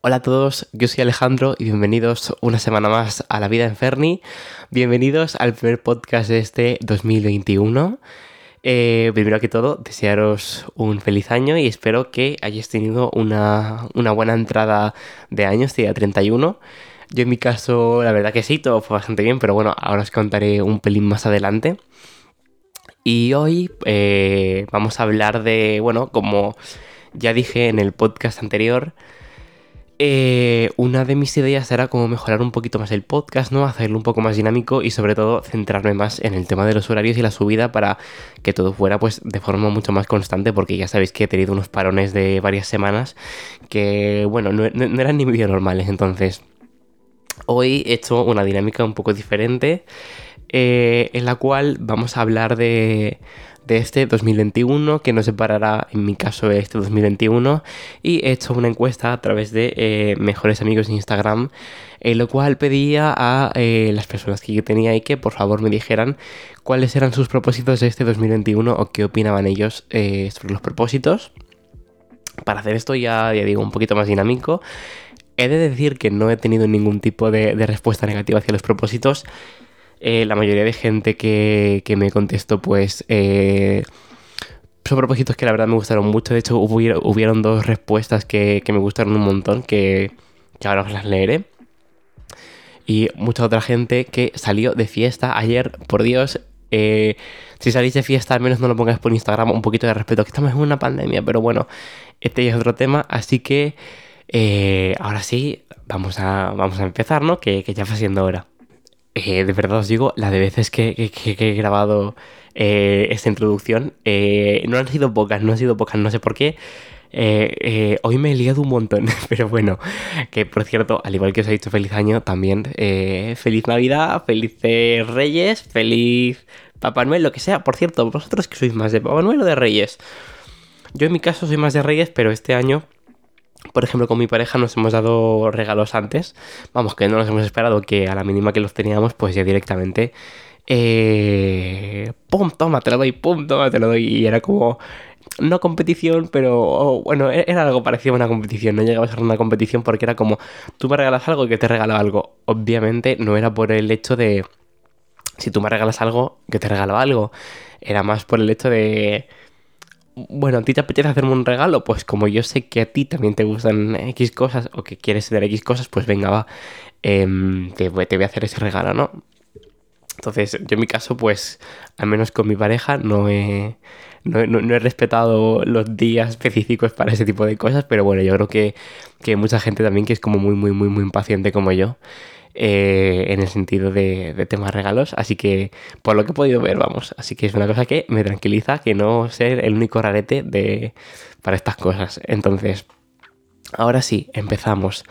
Hola a todos, yo soy Alejandro y bienvenidos una semana más a La Vida en Ferni. Bienvenidos al primer podcast de este 2021. Eh, primero que todo, desearos un feliz año y espero que hayáis tenido una, buena entrada de año, este día 31. Yo en mi caso, la verdad que sí, todo fue bastante bien, pero bueno, ahora os contaré un pelín más adelante. Y hoy eh, vamos a hablar de, bueno, como ya dije en el podcast anterior, eh, una de mis ideas era como mejorar un poquito más el podcast, ¿no? Hacerlo un poco más dinámico y sobre todo centrarme más en el tema de los horarios y la subida para que todo fuera pues de forma mucho más constante porque ya sabéis que he tenido unos parones de varias semanas que, bueno, no, eran ni medio normales. Entonces, hoy he hecho una dinámica un poco diferente eh, en la cual vamos a hablar de de este 2021 que nos separará en mi caso este 2021 y he hecho una encuesta a través de eh, mejores amigos de Instagram en lo cual pedía a eh, las personas que yo tenía y que por favor me dijeran cuáles eran sus propósitos de este 2021 o qué opinaban ellos eh, sobre los propósitos. Para hacer esto ya, digo un poquito más dinámico. He de decir que no he tenido ningún tipo de respuesta negativa hacia los propósitos eh, la mayoría de gente que, me contestó, pues, eh, son propósitos que la verdad me gustaron mucho. De hecho, hubieron dos respuestas que, me gustaron un montón, que, ahora os las leeré. Y mucha otra gente que salió de fiesta ayer, por Dios. Eh, si salís de fiesta, al menos no lo pongáis por Instagram, un poquito de respeto, que estamos en una pandemia, pero bueno, este es otro tema, así que ahora sí, vamos a, vamos a empezar, ¿no? Que, que ya va siendo hora. Eh, de verdad os digo, la de veces que, he grabado eh, esta introducción, eh, no han sido pocas, no han sido pocas, no sé por qué. hoy me he liado un montón, pero bueno, que por cierto, al igual que os he dicho feliz año, también feliz Navidad, felices Reyes, feliz Papá Noel, lo que sea. Por cierto, vosotros que sois más de Papá Noel o de Reyes. Yo en mi caso soy más de Reyes, pero este año por ejemplo, con mi pareja nos hemos dado regalos antes. Vamos, que no nos hemos esperado que a la mínima que los teníamos, pues ya directamente. Eh, ¡Pum! Toma, te lo doy, ¡pum! Toma, te lo doy. Y era como. No competición, pero bueno, e-, era algo parecido a una competición. No llegaba a ser una competición porque era como. Tú me regalas algo que te regalo algo. Obviamente no era por el hecho de. Si tú me regalas algo, que te regalo algo. Era más por el hecho de bueno, a ti te apetece hacerme un regalo, pues como yo sé que a ti también te gustan X cosas o que quieres tener X cosas, pues venga, va, em, te, voy a hacer ese regalo, ¿no? Entonces, yo en mi caso, pues, al menos con mi pareja, no he, no, he respetado los días específicos para ese tipo de cosas, pero bueno, yo creo que, que mucha gente también que es como muy, muy, muy, muy impaciente como yo. Eh, en el sentido de, temas regalos. Así que, por lo que he podido ver, vamos. Así que es una cosa que me tranquiliza que no ser el único rarete de, para estas cosas. Entonces, ahora sí, empezamos.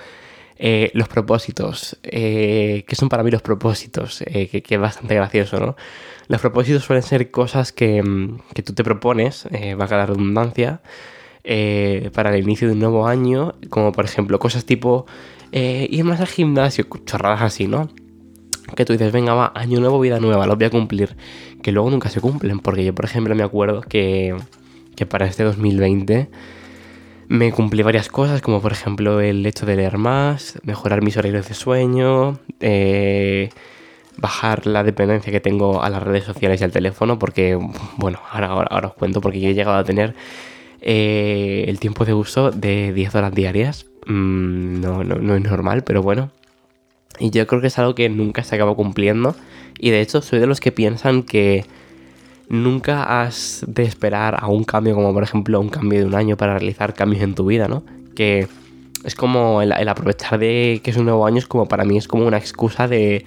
Eh, los propósitos. Eh, ¿Qué son para mí los propósitos? que, que, es bastante gracioso, ¿no? Los propósitos suelen ser cosas que, mm, que tú te propones, valga la redundancia, para el inicio de un nuevo año, como por ejemplo cosas tipo eh, ir más al gimnasio, chorradas así, ¿no? Que tú dices, venga, va, año nuevo, vida nueva, lo voy a cumplir. Que luego nunca se cumplen, porque yo, por ejemplo, me acuerdo que, que para este 2020 me cumplí varias cosas, como por ejemplo el hecho de leer más, mejorar mis horarios de sueño, eh, bajar la dependencia que tengo a las redes sociales y al teléfono, porque, bueno, ahora, ahora, os cuento, porque yo he llegado a tener eh, el tiempo de uso de 10 horas diarias Mm, no, no, no es normal, pero bueno. Y yo creo que es algo que nunca se acaba cumpliendo. Y de hecho soy de los que piensan que nunca has de esperar a un cambio como por ejemplo un cambio de un año para realizar cambios en tu vida, ¿no? Que es como el, aprovechar de que es un nuevo año es como para mí es como una excusa de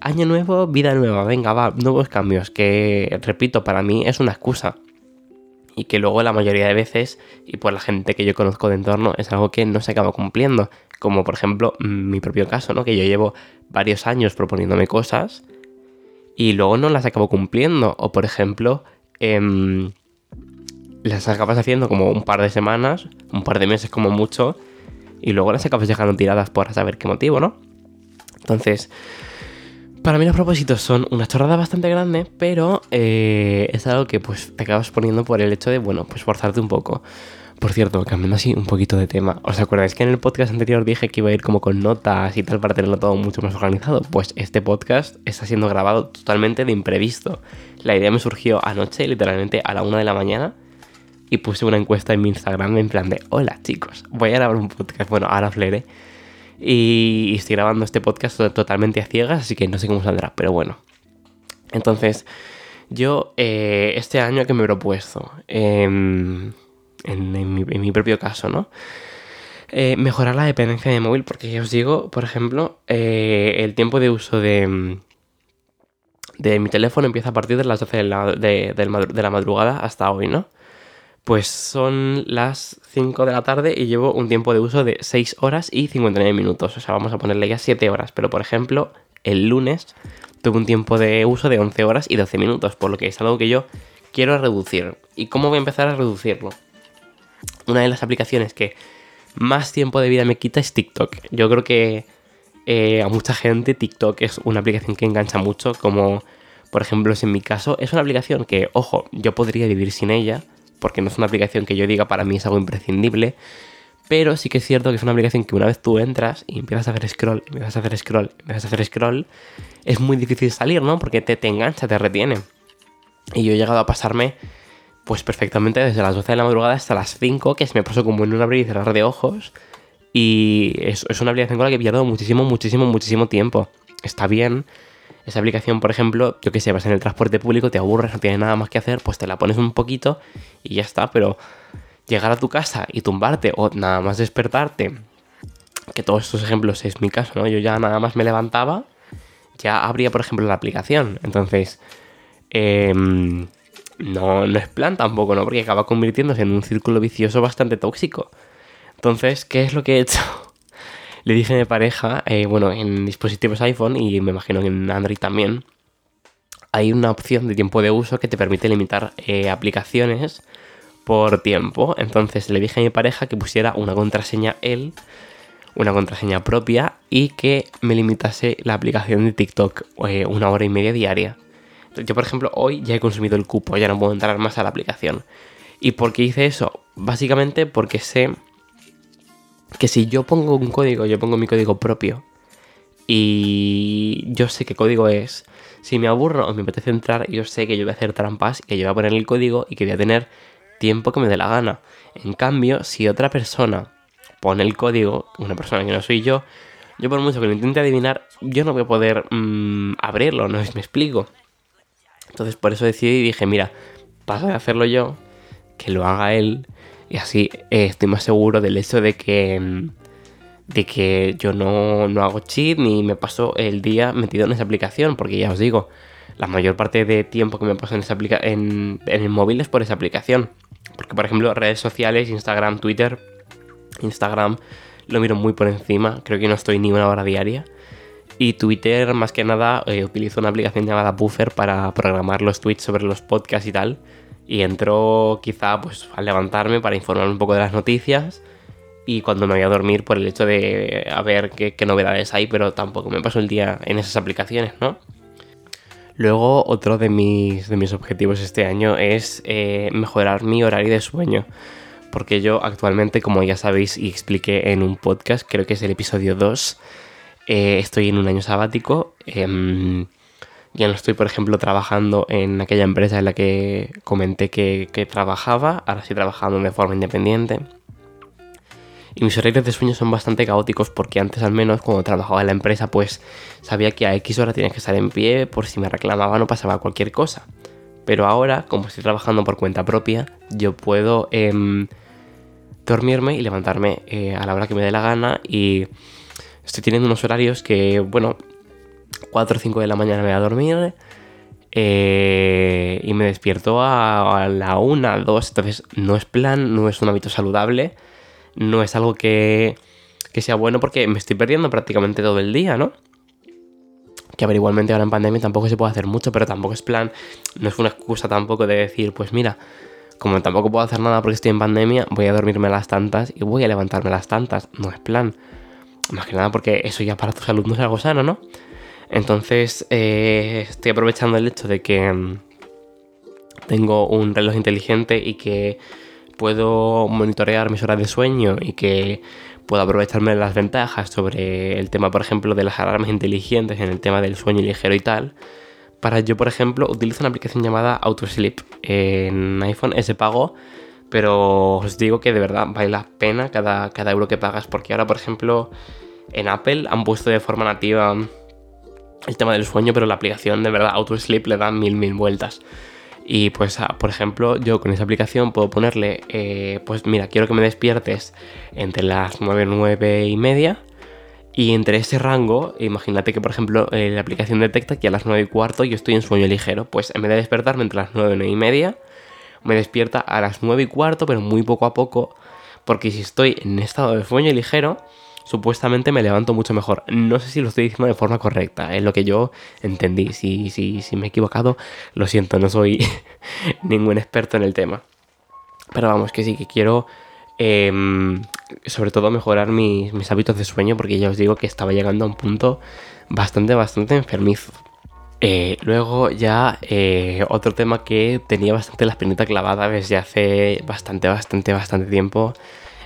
año nuevo, vida nueva, venga, va, nuevos cambios, que repito, para mí es una excusa y que luego la mayoría de veces, y por la gente que yo conozco de entorno, es algo que no se acaba cumpliendo. Como por ejemplo mi propio caso, ¿no? Que yo llevo varios años proponiéndome cosas y luego no las acabo cumpliendo. O por ejemplo, em, las acabas haciendo como un par de semanas, un par de meses como mucho, y luego las acabas dejando tiradas por saber qué motivo, ¿no? Entonces, para mí los propósitos son una chorrada bastante grande, pero eh, es algo que pues te acabas poniendo por el hecho de, bueno, pues forzarte un poco. por cierto, cambiando así un poquito de tema, ¿os acordáis que en el podcast anterior dije que iba a ir como con notas y tal para tenerlo todo mucho más organizado? Pues este podcast está siendo grabado totalmente de imprevisto. La idea me surgió anoche, literalmente a la una de la mañana, y puse una encuesta en mi Instagram en plan de, hola chicos, voy a grabar un podcast, bueno, ahora fleré, y estoy grabando este podcast totalmente a ciegas, así que no sé cómo saldrá, pero bueno. Entonces, yo eh, este año que me he propuesto, em, en, mi, propio caso, ¿no? Eh, mejorar la dependencia de móvil, porque ya os digo, por ejemplo, eh, el tiempo de uso de, de mi teléfono empieza a partir de las 12 de la, de, la madrugada hasta hoy, ¿no? Pues son las 5 de la tarde y llevo un tiempo de uso de 6 horas y 59 minutos. O sea, vamos a ponerle ya 7 horas. Pero por ejemplo, el lunes tuve un tiempo de uso de 11 horas y 12 minutos, por lo que es algo que yo quiero reducir. ¿Y cómo voy a empezar a reducirlo? Una de las aplicaciones que más tiempo de vida me quita es TikTok. Yo creo que eh, a mucha gente TikTok es una aplicación que engancha mucho, como por ejemplo es en mi caso. Es una aplicación que, ojo, yo podría vivir sin ella, porque no es una aplicación que yo diga para mí es algo imprescindible. Pero sí que es cierto que es una aplicación que una vez tú entras y empiezas a hacer scroll, empiezas a hacer scroll, empiezas a hacer scroll, es muy difícil salir, ¿no? Porque te, te engancha, te retiene. Y yo he llegado a pasarme, pues perfectamente desde las 12 de la madrugada hasta las 5, que se me pasó como en un abrir y cerrar de ojos. Y es, es una aplicación con la que pierdo muchísimo, muchísimo, muchísimo tiempo. Está bien. Esa aplicación, por ejemplo, yo que sé, vas en el transporte público, te aburres, no tienes nada más que hacer, pues te la pones un poquito y ya está. Pero llegar a tu casa y tumbarte o nada más despertarte, que todos estos ejemplos es mi caso, ¿no? Yo ya nada más me levantaba, ya abría, por ejemplo, la aplicación. Entonces, em, no, no es plan tampoco, ¿no? Porque acaba convirtiéndose en un círculo vicioso bastante tóxico. Entonces, ¿qué es lo que he hecho? Le dije a mi pareja, eh, bueno, en dispositivos iPhone y me imagino que en Android también, hay una opción de tiempo de uso que te permite limitar eh, aplicaciones por tiempo. Entonces le dije a mi pareja que pusiera una contraseña él, una contraseña propia y que me limitase la aplicación de TikTok eh, una hora y media diaria. Yo, por ejemplo, hoy ya he consumido el cupo, ya no puedo entrar más a la aplicación. ¿Y por qué hice eso? Básicamente porque sé que si yo pongo un código, yo pongo mi código propio y yo sé qué código es, si me aburro o me apetece entrar, yo sé que yo voy a hacer trampas, y que yo voy a poner el código y que voy a tener tiempo que me dé la gana. En cambio, si otra persona pone el código, una persona que no soy yo, yo por mucho que lo intente adivinar, yo no voy a poder mm, abrirlo, no me explico. Entonces por eso decidí y dije, mira, paso de hacerlo yo, que lo haga él, y así eh, estoy más seguro del hecho de que, mm, de que yo no, no hago cheat ni me paso el día metido en esa aplicación, porque ya os digo, la mayor parte de tiempo que me paso en, esa en, en el móvil es por esa aplicación. Porque, por ejemplo, redes sociales, Instagram, Twitter, Instagram lo miro muy por encima, creo que no estoy ni una hora diaria. Y Twitter, más que nada, eh, utilizo una aplicación llamada Buffer para programar los tweets sobre los podcasts y tal. Y entro quizá pues al levantarme para informar un poco de las noticias y cuando me voy a dormir por el hecho de a ver qué, qué novedades hay, pero tampoco me paso el día en esas aplicaciones, ¿no? Luego, otro de mis, de mis objetivos este año es eh, mejorar mi horario de sueño. Porque yo actualmente, como ya sabéis y expliqué en un podcast, creo que es el episodio 2, eh, estoy en un año sabático. Em, ya no estoy, por ejemplo, trabajando en aquella empresa en la que comenté que, trabajaba. Ahora estoy trabajando de forma independiente. Y mis horarios de sueño son bastante caóticos porque antes al menos cuando trabajaba en la empresa pues sabía que a X hora tenía que estar en pie por si me reclamaba no pasaba cualquier cosa. Pero ahora, como estoy trabajando por cuenta propia, yo puedo em, dormirme y levantarme eh, a la hora que me dé la gana y estoy teniendo unos horarios que, bueno, 4 o 5 de la mañana me voy a dormir eh, y me despierto a, a la 1, 2, entonces no es plan, no es un hábito saludable no es algo que, sea bueno porque me estoy perdiendo prácticamente todo el día, ¿no? Que a ver, igualmente ahora en pandemia tampoco se puede hacer mucho, pero tampoco es plan, no es una excusa tampoco de decir, pues mira, como tampoco puedo hacer nada porque estoy en pandemia, voy a dormirme las tantas y voy a levantarme las tantas. No es plan. Más que nada porque eso ya para tu salud no es algo sano, ¿no? Entonces eh, estoy aprovechando el hecho de que mm, tengo un reloj inteligente y que puedo monitorear mis horas de sueño y que puedo aprovecharme de las ventajas sobre el tema, por ejemplo, de las alarmas inteligentes en el tema del sueño ligero y tal. Para yo, por ejemplo, utilizo una aplicación llamada AutoSleep. En iPhone ese pago, pero os digo que de verdad vale la pena cada, cada euro que pagas, porque ahora, por ejemplo, en Apple han puesto de forma nativa el tema del sueño, pero la aplicación de verdad AutoSleep le da mil, mil vueltas. Y pues, ah, por ejemplo, yo con esa aplicación puedo ponerle, eh, pues mira, quiero que me despiertes entre las 9, 9 y media. Y entre ese rango, imagínate que por ejemplo eh, la aplicación detecta que a las 9 y cuarto yo estoy en sueño ligero. Pues en vez de despertarme entre las 9 y 9 y media, me despierta a las 9 y cuarto, pero muy poco a poco. Porque si estoy en estado de sueño ligero, supuestamente me levanto mucho mejor. No sé si lo estoy diciendo de forma correcta, es lo que yo entendí. Si, si, si me he equivocado, lo siento, no soy ningún experto en el tema. Pero vamos, que sí que quiero em, sobre todo mejorar mis, mis, hábitos de sueño porque ya os digo que estaba llegando a un punto bastante, bastante enfermizo. Eh, luego ya eh, otro tema que tenía bastante la espinita clavada desde hace bastante, bastante, bastante tiempo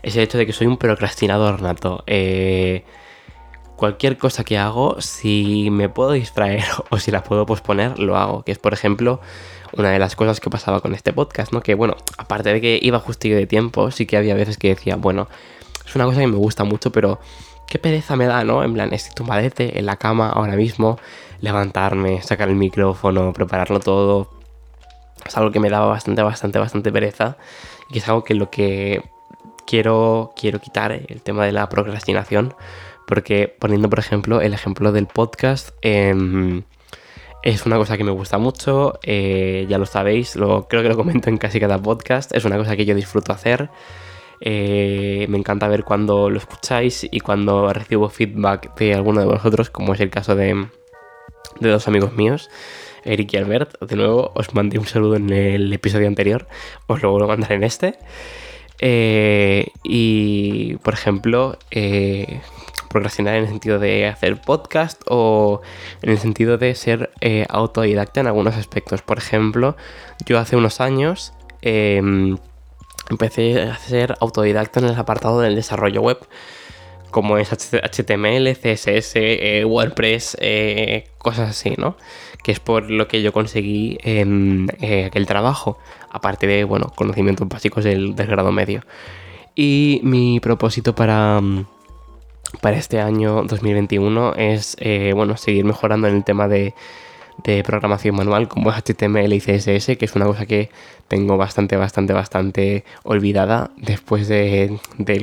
es el hecho de que soy un procrastinador nato. Eh, cualquier cosa que hago, si me puedo distraer o si la puedo posponer, lo hago. Que es, por ejemplo, una de las cosas que pasaba con este podcast, ¿no? Que bueno, aparte de que iba justillo de tiempo, sí que había veces que decía, bueno, es una cosa que me gusta mucho, pero qué pereza me da, ¿no? En plan, estoy tumbadete en la cama ahora mismo, levantarme, sacar el micrófono, prepararlo todo. Es algo que me daba bastante, bastante, bastante pereza. Y es algo que lo que quiero, quiero quitar el tema de la procrastinación, porque poniendo, por ejemplo, el ejemplo del podcast, em, es una cosa que me gusta mucho, eh, ya lo sabéis, lo, creo que lo comento en casi cada podcast, es una cosa que yo disfruto hacer. Eh, me encanta ver cuando lo escucháis y cuando recibo feedback de alguno de vosotros, como es el caso de, de dos amigos míos, Eric y Albert. De nuevo, os mandé un saludo en el episodio anterior, os lo vuelvo a mandar en este. Eh, y, por ejemplo, eh, procrastinar en el sentido de hacer podcast o en el sentido de ser eh, autodidacta en algunos aspectos. Por ejemplo, yo hace unos años em, empecé a ser autodidacta en el apartado del desarrollo web, como es HTML, CSS, WordPress, cosas así, ¿no? Que es por lo que yo conseguí en aquel trabajo aparte de, bueno, conocimientos básicos del, grado medio. Y mi propósito para, mm, para este año 2021 es, eh, bueno, seguir mejorando en el tema de, programación manual como es HTML y CSS, que es una cosa que tengo bastante, bastante, bastante olvidada después del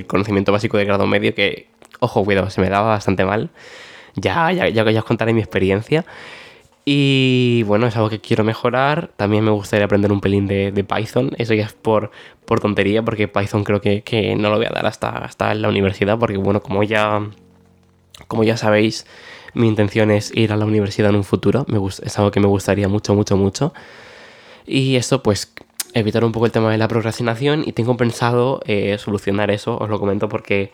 conocimiento básico de grado medio, que, ojo, cuidado, se me daba bastante mal. Ya, ya, ya, ya os contaré mi experiencia. Y bueno, es algo que quiero mejorar. También me gustaría aprender un pelín de, Python. Eso ya es por, por tontería, porque Python creo que, no lo voy a dar hasta, hasta la universidad, porque bueno, como ya, como ya sabéis, mi intención es ir a la universidad en un futuro. Me es algo que me gustaría mucho, mucho, mucho. Y esto pues evitar un poco el tema de la procrastinación y tengo pensado eh, solucionar eso. Os lo comento porque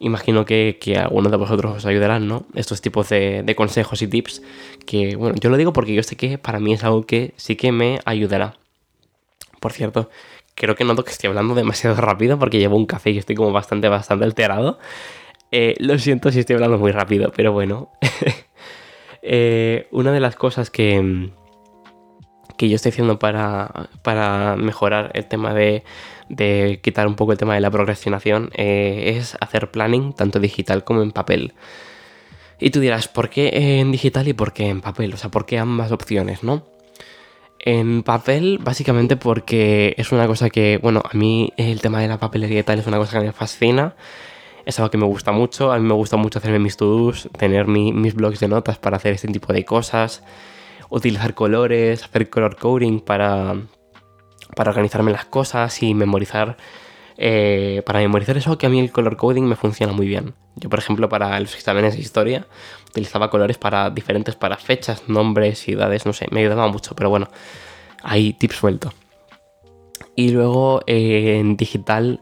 imagino que, que algunos de vosotros os ayudarán, ¿no? Estos tipos de, consejos y tips que, bueno, yo lo digo porque yo sé que para mí es algo que sí que me ayudará. Por cierto, creo que noto que estoy hablando demasiado rápido porque llevo un café y estoy como bastante, bastante alterado. Eh, lo siento si estoy hablando muy rápido, pero bueno. Eh, una de las cosas que, que yo estoy haciendo para, para mejorar el tema de, de quitar un poco el tema de la procrastinación eh, es hacer planning tanto digital como en papel. Y tú dirás, ¿por qué en digital y por qué en papel? O sea, ¿por qué ambas opciones, no? En papel, básicamente porque es una cosa que, bueno, a mí el tema de la papelería y tal es una cosa que me fascina. Es algo que me gusta mucho. A mí me gusta mucho hacerme mis to-dos, tener mis blogs de notas para hacer este tipo de cosas, utilizar colores, hacer color coding para, para organizarme las cosas y memorizar. Eh, para memorizar eso que a mí el color coding me funciona muy bien. Yo, por ejemplo, para los exámenes de historia utilizaba colores para diferentes, para fechas, nombres, ciudades, no sé, me ayudaba mucho, pero bueno, hay tips sueltos. Y luego eh, en digital,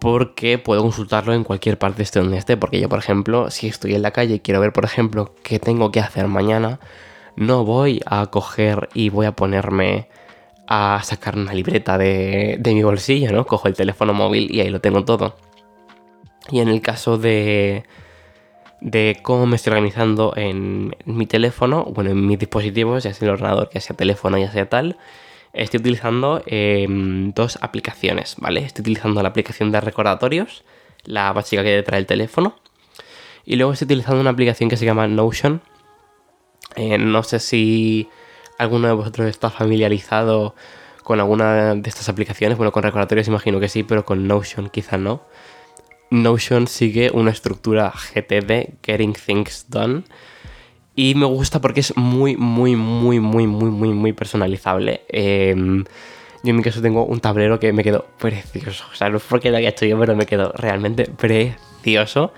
porque puedo consultarlo en cualquier parte esté donde esté, porque yo, por ejemplo, si estoy en la calle y quiero ver, por ejemplo, qué tengo que hacer mañana, no voy a coger y voy a ponerme a sacar una libreta de, de mi bolsillo, ¿no? Cojo el teléfono móvil y ahí lo tengo todo. Y en el caso de, de cómo me estoy organizando en mi teléfono, bueno, en mis dispositivos, ya sea el ordenador, ya sea teléfono, ya sea tal, estoy utilizando em, dos aplicaciones, ¿vale? Estoy utilizando la aplicación de recordatorios, la básica que detrás del teléfono, y luego estoy utilizando una aplicación que se llama Notion. Eh, no sé si alguno de vosotros está familiarizado con alguna de estas aplicaciones. Bueno, con recordatorios imagino que sí, pero con Notion quizá no. Notion sigue una estructura GTD, Getting Things Done. Y me gusta porque es muy, muy, muy, muy, muy, muy, muy personalizable. Em, yo en mi caso tengo un tablero que me quedó precioso. O sea, no es porque lo haya hecho yo, pero me quedó realmente precioso.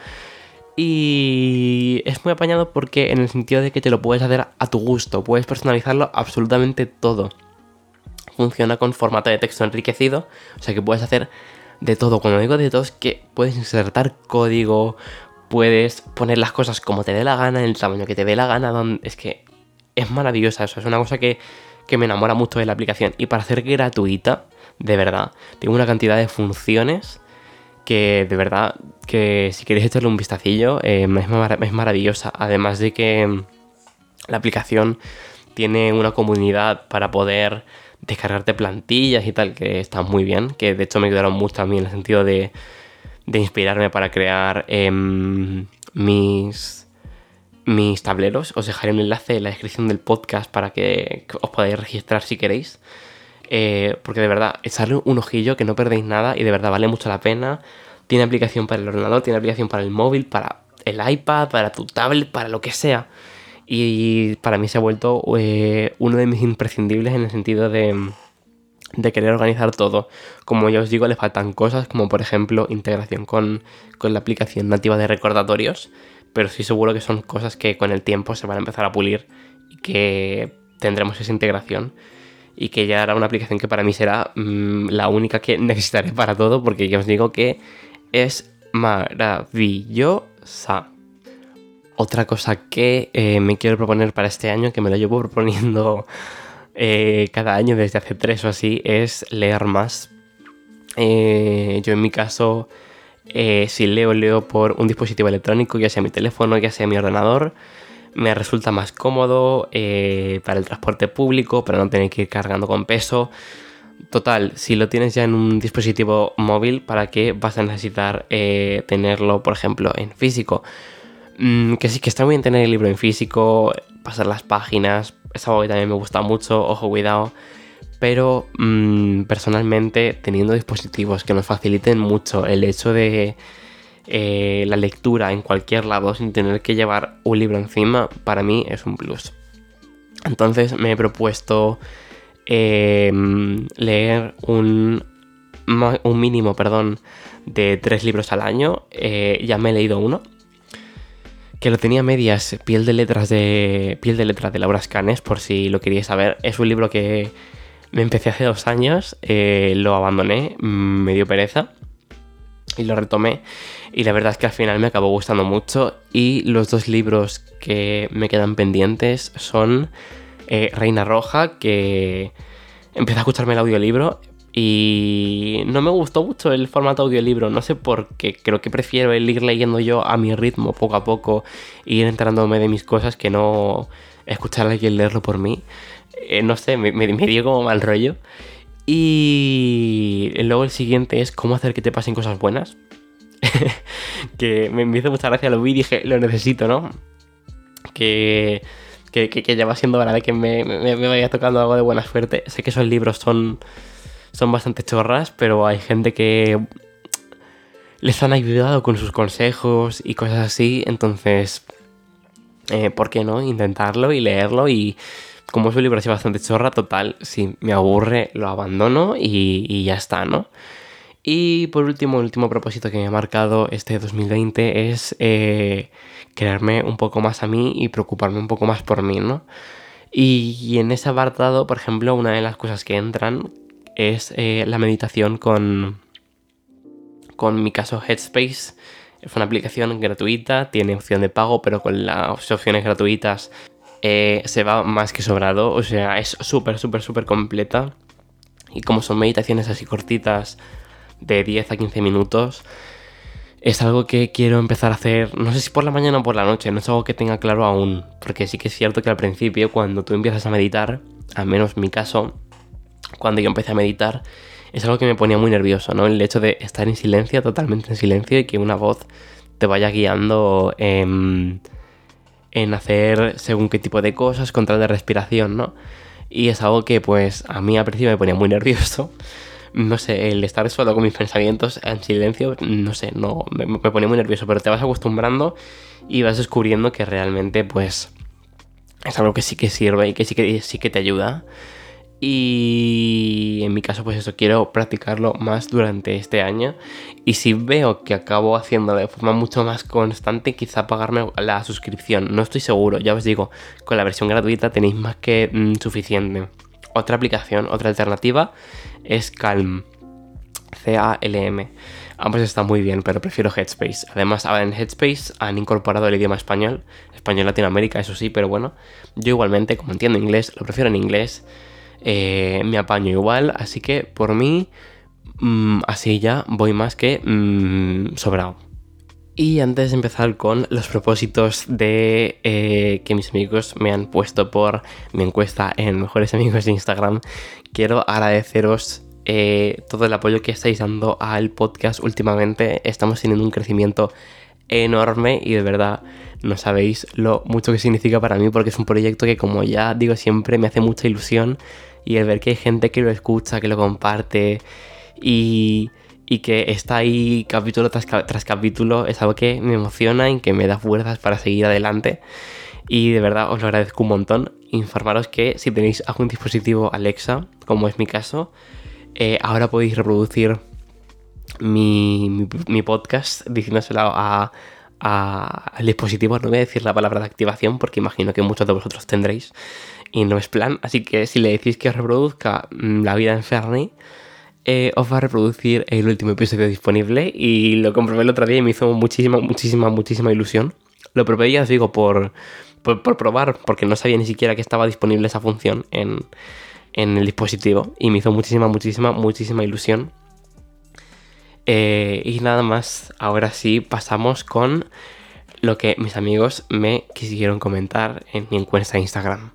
Y es muy apañado porque en el sentido de que te lo puedes hacer a tu gusto, puedes personalizarlo absolutamente todo. Funciona con formato de texto enriquecido, o sea que puedes hacer de todo. Cuando digo de todo es que puedes insertar código, puedes poner las cosas como te dé la gana, en el tamaño que te dé la gana. Es que es maravillosa eso, es una cosa que, que me enamora mucho de la aplicación. Y para ser gratuita, de verdad, tiene una cantidad de funciones que de verdad que si queréis echarle un vistacillo eh, es, maravillosa. Además de que mm, la aplicación tiene una comunidad para poder descargarte plantillas y tal, que está muy bien, que de hecho me ayudaron mucho a mí en el sentido de, de inspirarme para crear em, mis, mis tableros. Os dejaré un enlace en la descripción del podcast para que os podáis registrar si queréis. Eh, porque de verdad, echarle un ojillo que no perdéis nada y de verdad vale mucho la pena. Tiene aplicación para el ordenador, tiene aplicación para el móvil, para el iPad, para tu tablet, para lo que sea. Y para mí se ha vuelto eh, uno de mis imprescindibles en el sentido de, querer organizar todo. Como ya os digo, le faltan cosas como por ejemplo integración con, con la aplicación nativa de recordatorios. Pero sí seguro que son cosas que con el tiempo se van a empezar a pulir y que tendremos esa integración y que ya hará una aplicación que para mí será mm, la única que necesitaré para todo porque ya os digo que es maravillosa. Otra cosa que eh, me quiero proponer para este año, que me lo llevo proponiendo eh, cada año desde hace tres o así, es leer más. Eh, yo en mi caso, si leo, leo por un dispositivo electrónico, ya sea mi teléfono, ya sea mi ordenador me resulta más cómodo eh, para el transporte público, para no tener que ir cargando con peso. Total, si lo tienes ya en un dispositivo móvil, ¿para qué vas a necesitar eh, tenerlo, por ejemplo, en físico? Mm, que sí, que está muy bien tener el libro en físico, pasar las páginas, es algo que también me gusta mucho, ojo, cuidado. Pero mm, personalmente, teniendo dispositivos que nos faciliten mucho el hecho de eh, la lectura en cualquier lado sin tener que llevar un libro encima, para mí es un plus. Entonces me he propuesto em, leer un, mínimo perdón, de tres libros al año. Eh, ya me he leído uno. Que lo tenía medias, piel de letras de. Piel de letras de Laura Scanes, por si lo queríais saber. Es un libro que me empecé hace dos años. Eh, lo abandoné, me dio pereza y lo retomé y la verdad es que al final me acabó gustando mucho y los dos libros que me quedan pendientes son eh, Reina Roja que empecé a escucharme el audiolibro y no me gustó mucho el formato audiolibro, no sé por qué, creo que prefiero el ir leyendo yo a mi ritmo poco a poco e ir enterándome de mis cosas que no escuchar a alguien leerlo por mí. Eh, no sé, me, me dio como mal rollo. Y luego el siguiente es cómo hacer que te pasen cosas buenas. que me, hizo mucha gracia, lo vi y dije, lo necesito, ¿no? Que, que, ya va siendo hora de que me, vaya tocando algo de buena suerte. Sé que esos libros son, son bastante chorras, pero hay gente que les han ayudado con sus consejos y cosas así, entonces, eh, ¿por qué no? Intentarlo y leerlo y como es un libro así bastante chorra, total, si me aburre, lo abandono y, ya está, ¿no? Y por último, el último propósito que me ha marcado este 2020 es eh, crearme un poco más a mí y preocuparme un poco más por mí, ¿no? Y, en ese apartado, por ejemplo, una de las cosas que entran es eh, la meditación con, con mi caso Headspace. Es una aplicación gratuita, tiene opción de pago, pero con las opciones gratuitas eh, se va más que sobrado. O sea, es súper, súper, súper completa. Y como son meditaciones así cortitas, de 10 a 15 minutos, es algo que quiero empezar a hacer, no sé si por la mañana o por la noche, no es algo que tenga claro aún, porque sí que es cierto que al principio cuando tú empiezas a meditar, al menos en mi caso, cuando yo empecé a meditar, es algo que me ponía muy nervioso, ¿no? El hecho de estar en silencio, totalmente en silencio, y que una voz te vaya guiando en, en hacer según qué tipo de cosas, control de respiración, ¿no? Y es algo que pues a mí al principio me ponía muy nervioso. No sé, el estar solo con mis pensamientos en silencio, no sé, no me, me ponía muy nervioso, pero te vas acostumbrando y vas descubriendo que realmente pues es algo que sí que sirve y que sí que, sí que te ayuda. Y en mi caso, pues eso, quiero practicarlo más durante este año. Y si veo que acabo haciendo de forma mucho más constante, quizá pagarme la suscripción. No estoy seguro, ya os digo, con la versión gratuita tenéis más que mm, suficiente. Otra aplicación, otra alternativa es Calm. C-A-L-M. Ambos están muy bien, pero prefiero Headspace. Además, ahora en Headspace han incorporado el idioma español, español Latinoamérica, eso sí, pero bueno, yo igualmente, como entiendo inglés, lo prefiero en inglés eh, me apaño igual, así que por mí, mm, así ya voy más que mm, sobrado. Y antes de empezar con los propósitos de eh, que mis amigos me han puesto por mi encuesta en Mejores Amigos de Instagram, quiero agradeceros eh, todo el apoyo que estáis dando al podcast últimamente. Estamos teniendo un crecimiento enorme y de verdad no sabéis lo mucho que significa para mí porque es un proyecto que como ya digo siempre me hace mucha ilusión y el ver que hay gente que lo escucha, que lo comparte y, que está ahí capítulo tras, capítulo es algo que me emociona y que me da fuerzas para seguir adelante. Y de verdad os lo agradezco un montón. Informaros que si tenéis algún dispositivo Alexa, como es mi caso, eh, ahora podéis reproducir mi, podcast diciéndoselo a, al dispositivo. No voy a decir la palabra de activación porque imagino que muchos de vosotros tendréis y no es plan. Así que si le decís que os reproduzca mm, La vida en Fernie, eh, os va a reproducir el último episodio disponible. Y lo comprobé el otro día y me hizo muchísima, muchísima, muchísima ilusión. Lo probé, ya os digo, por, por, probar, porque no sabía ni siquiera que estaba disponible esa función en, en el dispositivo. Y me hizo muchísima, muchísima, muchísima ilusión. Eh, y nada más, ahora sí pasamos con lo que mis amigos me quisieron comentar en mi encuesta de Instagram.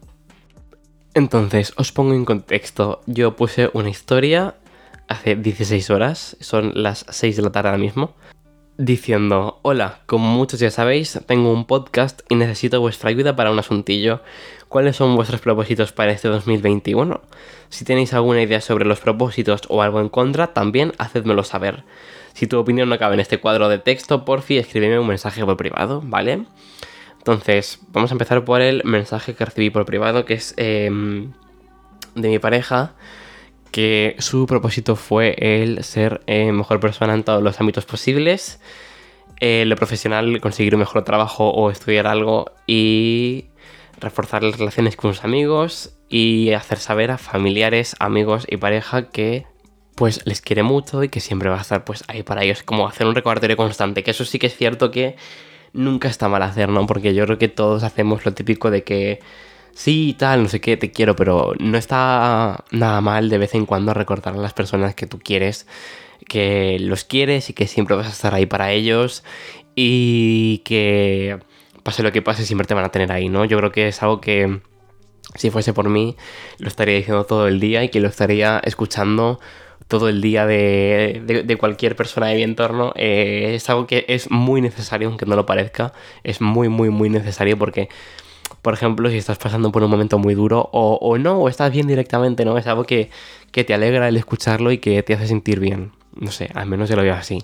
Entonces, os pongo en contexto. Yo puse una historia hace 16 horas, son las 6 de la tarde ahora mismo, diciendo, hola, como muchos ya sabéis, tengo un podcast y necesito vuestra ayuda para un asuntillo. ¿Cuáles son vuestros propósitos para este 2021? Si tenéis alguna idea sobre los propósitos o algo en contra, también hacedmelo saber. Si tu opinión no cabe en este cuadro de texto, porfi, escríbeme un mensaje por privado, ¿vale? Entonces, vamos a empezar por el mensaje que recibí por privado, que es em, de mi pareja, que su propósito fue el ser eh, mejor persona en todos los ámbitos posibles, eh, lo profesional, conseguir un mejor trabajo o estudiar algo y reforzar las relaciones con sus amigos y hacer saber a familiares, amigos y pareja que pues les quiere mucho y que siempre va a estar pues ahí para ellos, como hacer un recordatorio constante, que eso sí que es cierto que nunca está mal hacer, ¿no? Porque yo creo que todos hacemos lo típico de que sí, tal, no sé qué, te quiero, pero no está nada mal de vez en cuando recordar a las personas que tú quieres, que los quieres y que siempre vas a estar ahí para ellos y que pase lo que pase siempre te van a tener ahí, ¿no? Yo creo que es algo que si fuese por mí lo estaría diciendo todo el día y que lo estaría escuchando todo el día de, cualquier persona de mi entorno, eh, es algo que es muy necesario, aunque no lo parezca, es muy, muy, muy necesario porque, por ejemplo, si estás pasando por un momento muy duro o, no, o estás bien directamente, ¿no? Es algo que, que te alegra el escucharlo y que te hace sentir bien. No sé, al menos yo lo veo así.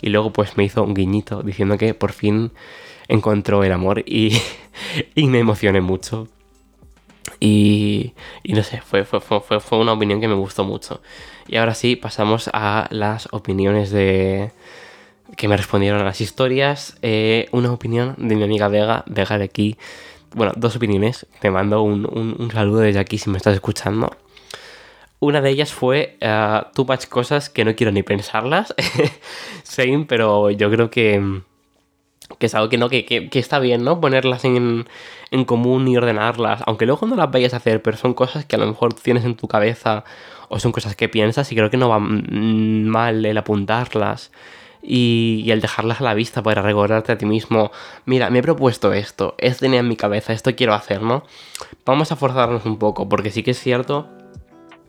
Y luego pues me hizo un guiñito diciendo que por fin encontró el amor y, y me emocioné mucho. Y, y no sé, fue, fue, fue, fue una opinión que me gustó mucho. Y ahora sí, pasamos a las opiniones de que me respondieron a las historias. Eh, una opinión de mi amiga Vega, Vega de aquí. Bueno, dos opiniones. Te mando un, saludo desde aquí si me estás escuchando. Una de ellas fue uh, Too Much Cosas que no quiero ni pensarlas. Same, pero yo creo que que es algo que no, que, que, está bien, ¿no? Ponerlas en, en, común y ordenarlas, aunque luego no las vayas a hacer, pero son cosas que a lo mejor tienes en tu cabeza o son cosas que piensas y creo que no va mal el apuntarlas y, el dejarlas a la vista para recordarte a ti mismo, mira, me he propuesto esto, esto tenía en mi cabeza, esto quiero hacer, ¿no? Vamos a forzarnos un poco, porque sí que es cierto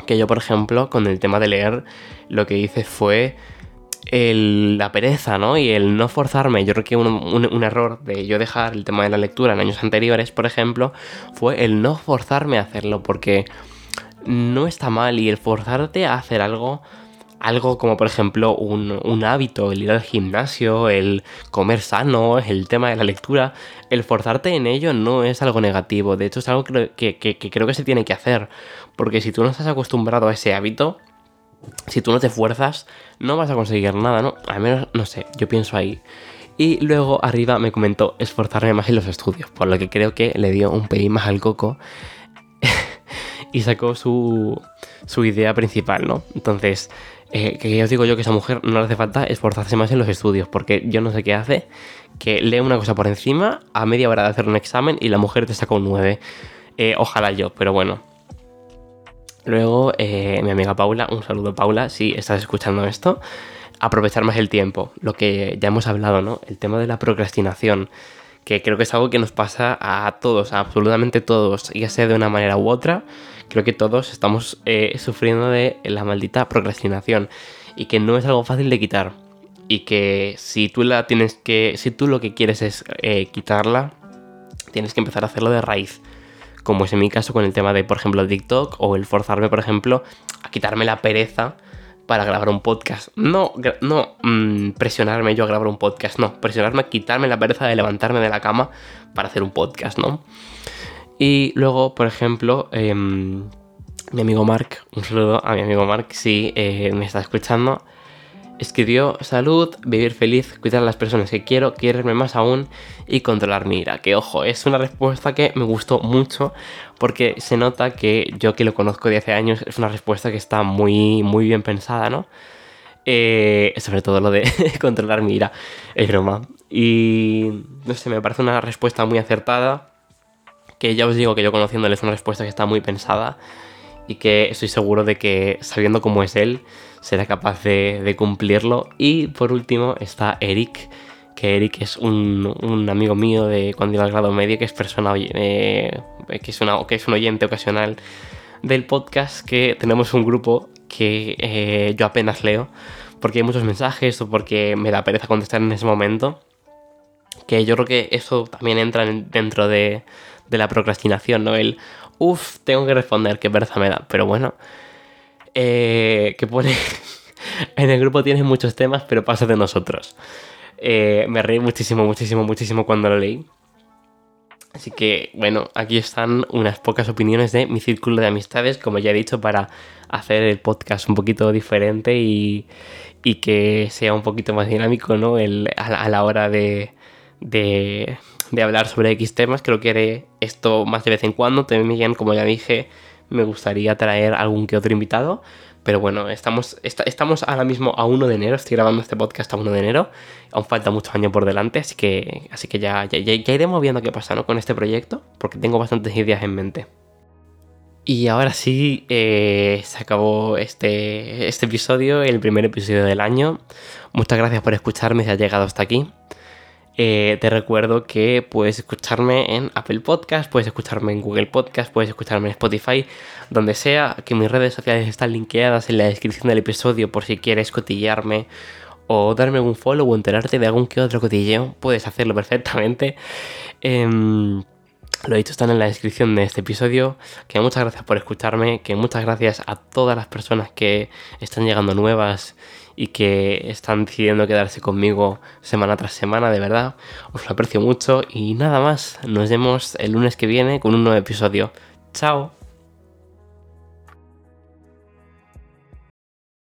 que yo, por ejemplo, con el tema de leer, lo que hice fue la pereza, ¿no? Y el no forzarme. Yo creo que un, error de yo dejar el tema de la lectura en años anteriores, por ejemplo, fue el no forzarme a hacerlo, porque no está mal y el forzarte a hacer algo algo como por ejemplo un, hábito, el ir al gimnasio, el comer sano, el tema de la lectura, el forzarte en ello no es algo negativo, de hecho es algo que, creo que se tiene que hacer, porque si tú no estás acostumbrado a ese hábito, si tú no te fuerzas, no vas a conseguir nada, ¿no? Al menos, no sé, yo pienso ahí. Y luego arriba me comentó esforzarme más en los estudios, por lo que creo que le dio un pelín más al coco y sacó su, su idea principal, ¿no? Entonces, eh, que ya os digo yo que esa mujer no le hace falta esforzarse más en los estudios, porque yo no sé qué hace, que lee una cosa por encima a media hora de hacer un examen y la mujer te saca un 9. Eh, ojalá yo, pero bueno. Luego, eh, mi amiga Paula, un saludo Paula, si estás escuchando esto, aprovechar más el tiempo, lo que ya hemos hablado, ¿no? El tema de la procrastinación, que creo que es algo que nos pasa a todos, a absolutamente todos, ya sea de una manera u otra, creo que todos estamos eh, sufriendo de la maldita procrastinación y que no es algo fácil de quitar y que si tú la tienes que si tú lo que quieres es eh, quitarla tienes que empezar a hacerlo de raíz como es en mi caso con el tema de por ejemplo TikTok o el forzarme por ejemplo a quitarme la pereza para grabar un podcast. No, no mm, presionarme yo a grabar un podcast, no, presionarme a quitarme la pereza de levantarme de la cama para hacer un podcast, ¿no? Y luego, por ejemplo, em, mi amigo Mark, un saludo a mi amigo Mark, si eh, me está escuchando, escribió salud, vivir feliz, cuidar a las personas que quiero, quererme más aún y controlar mi ira. Que ojo, es una respuesta que me gustó mucho porque se nota que yo que lo conozco de hace años es una respuesta que está muy, muy bien pensada, ¿no? Eh, sobre todo lo de controlar mi ira, es broma. Y no sé, me parece una respuesta muy acertada que ya os digo que yo conociéndole es una respuesta que está muy pensada y que estoy seguro de que sabiendo cómo es él, será capaz de, cumplirlo. Y por último está Eric, que Eric es un, amigo mío de cuando iba al grado medio, que es persona, eh, que, es una, que es un oyente ocasional del podcast, que tenemos un grupo que eh, yo apenas leo, porque hay muchos mensajes o porque me da pereza contestar en ese momento. Que yo creo que eso también entra dentro de, de la procrastinación, ¿no? El, uff, tengo que responder, qué pereza me da. Pero bueno, eh, que pone, en el grupo tienes muchos temas, pero pasa de nosotros. Eh, me reí muchísimo, muchísimo, muchísimo cuando lo leí. Así que, bueno, aquí están unas pocas opiniones de mi círculo de amistades, como ya he dicho, para hacer el podcast un poquito diferente y, y que sea un poquito más dinámico, ¿no? El, a, la hora de, de, de hablar sobre X temas. Creo que haré esto más de vez en cuando. También, como ya dije, me gustaría traer algún que otro invitado. Pero bueno, estamos, estamos ahora mismo a 1 de enero, estoy grabando este podcast a 1 de enero, aún falta mucho año por delante, así que, así que ya, ya, ya, iremos viendo qué pasa ¿no? con este proyecto, porque tengo bastantes ideas en mente. Y ahora sí, eh, se acabó este, este episodio, el primer episodio del año. Muchas gracias por escucharme si has llegado hasta aquí. Eh, te recuerdo que puedes escucharme en Apple Podcast, puedes escucharme en Google Podcast, puedes escucharme en Spotify, donde sea, que mis redes sociales están linkeadas en la descripción del episodio por si quieres cotillarme o darme un follow o enterarte de algún que otro cotilleo, puedes hacerlo perfectamente. Em, lo dicho, están en la descripción de este episodio. Que muchas gracias por escucharme, que muchas gracias a todas las personas que están llegando nuevas y que están decidiendo quedarse conmigo semana tras semana, de verdad. Os lo aprecio mucho y nada más. Nos vemos el lunes que viene con un nuevo episodio. Chao.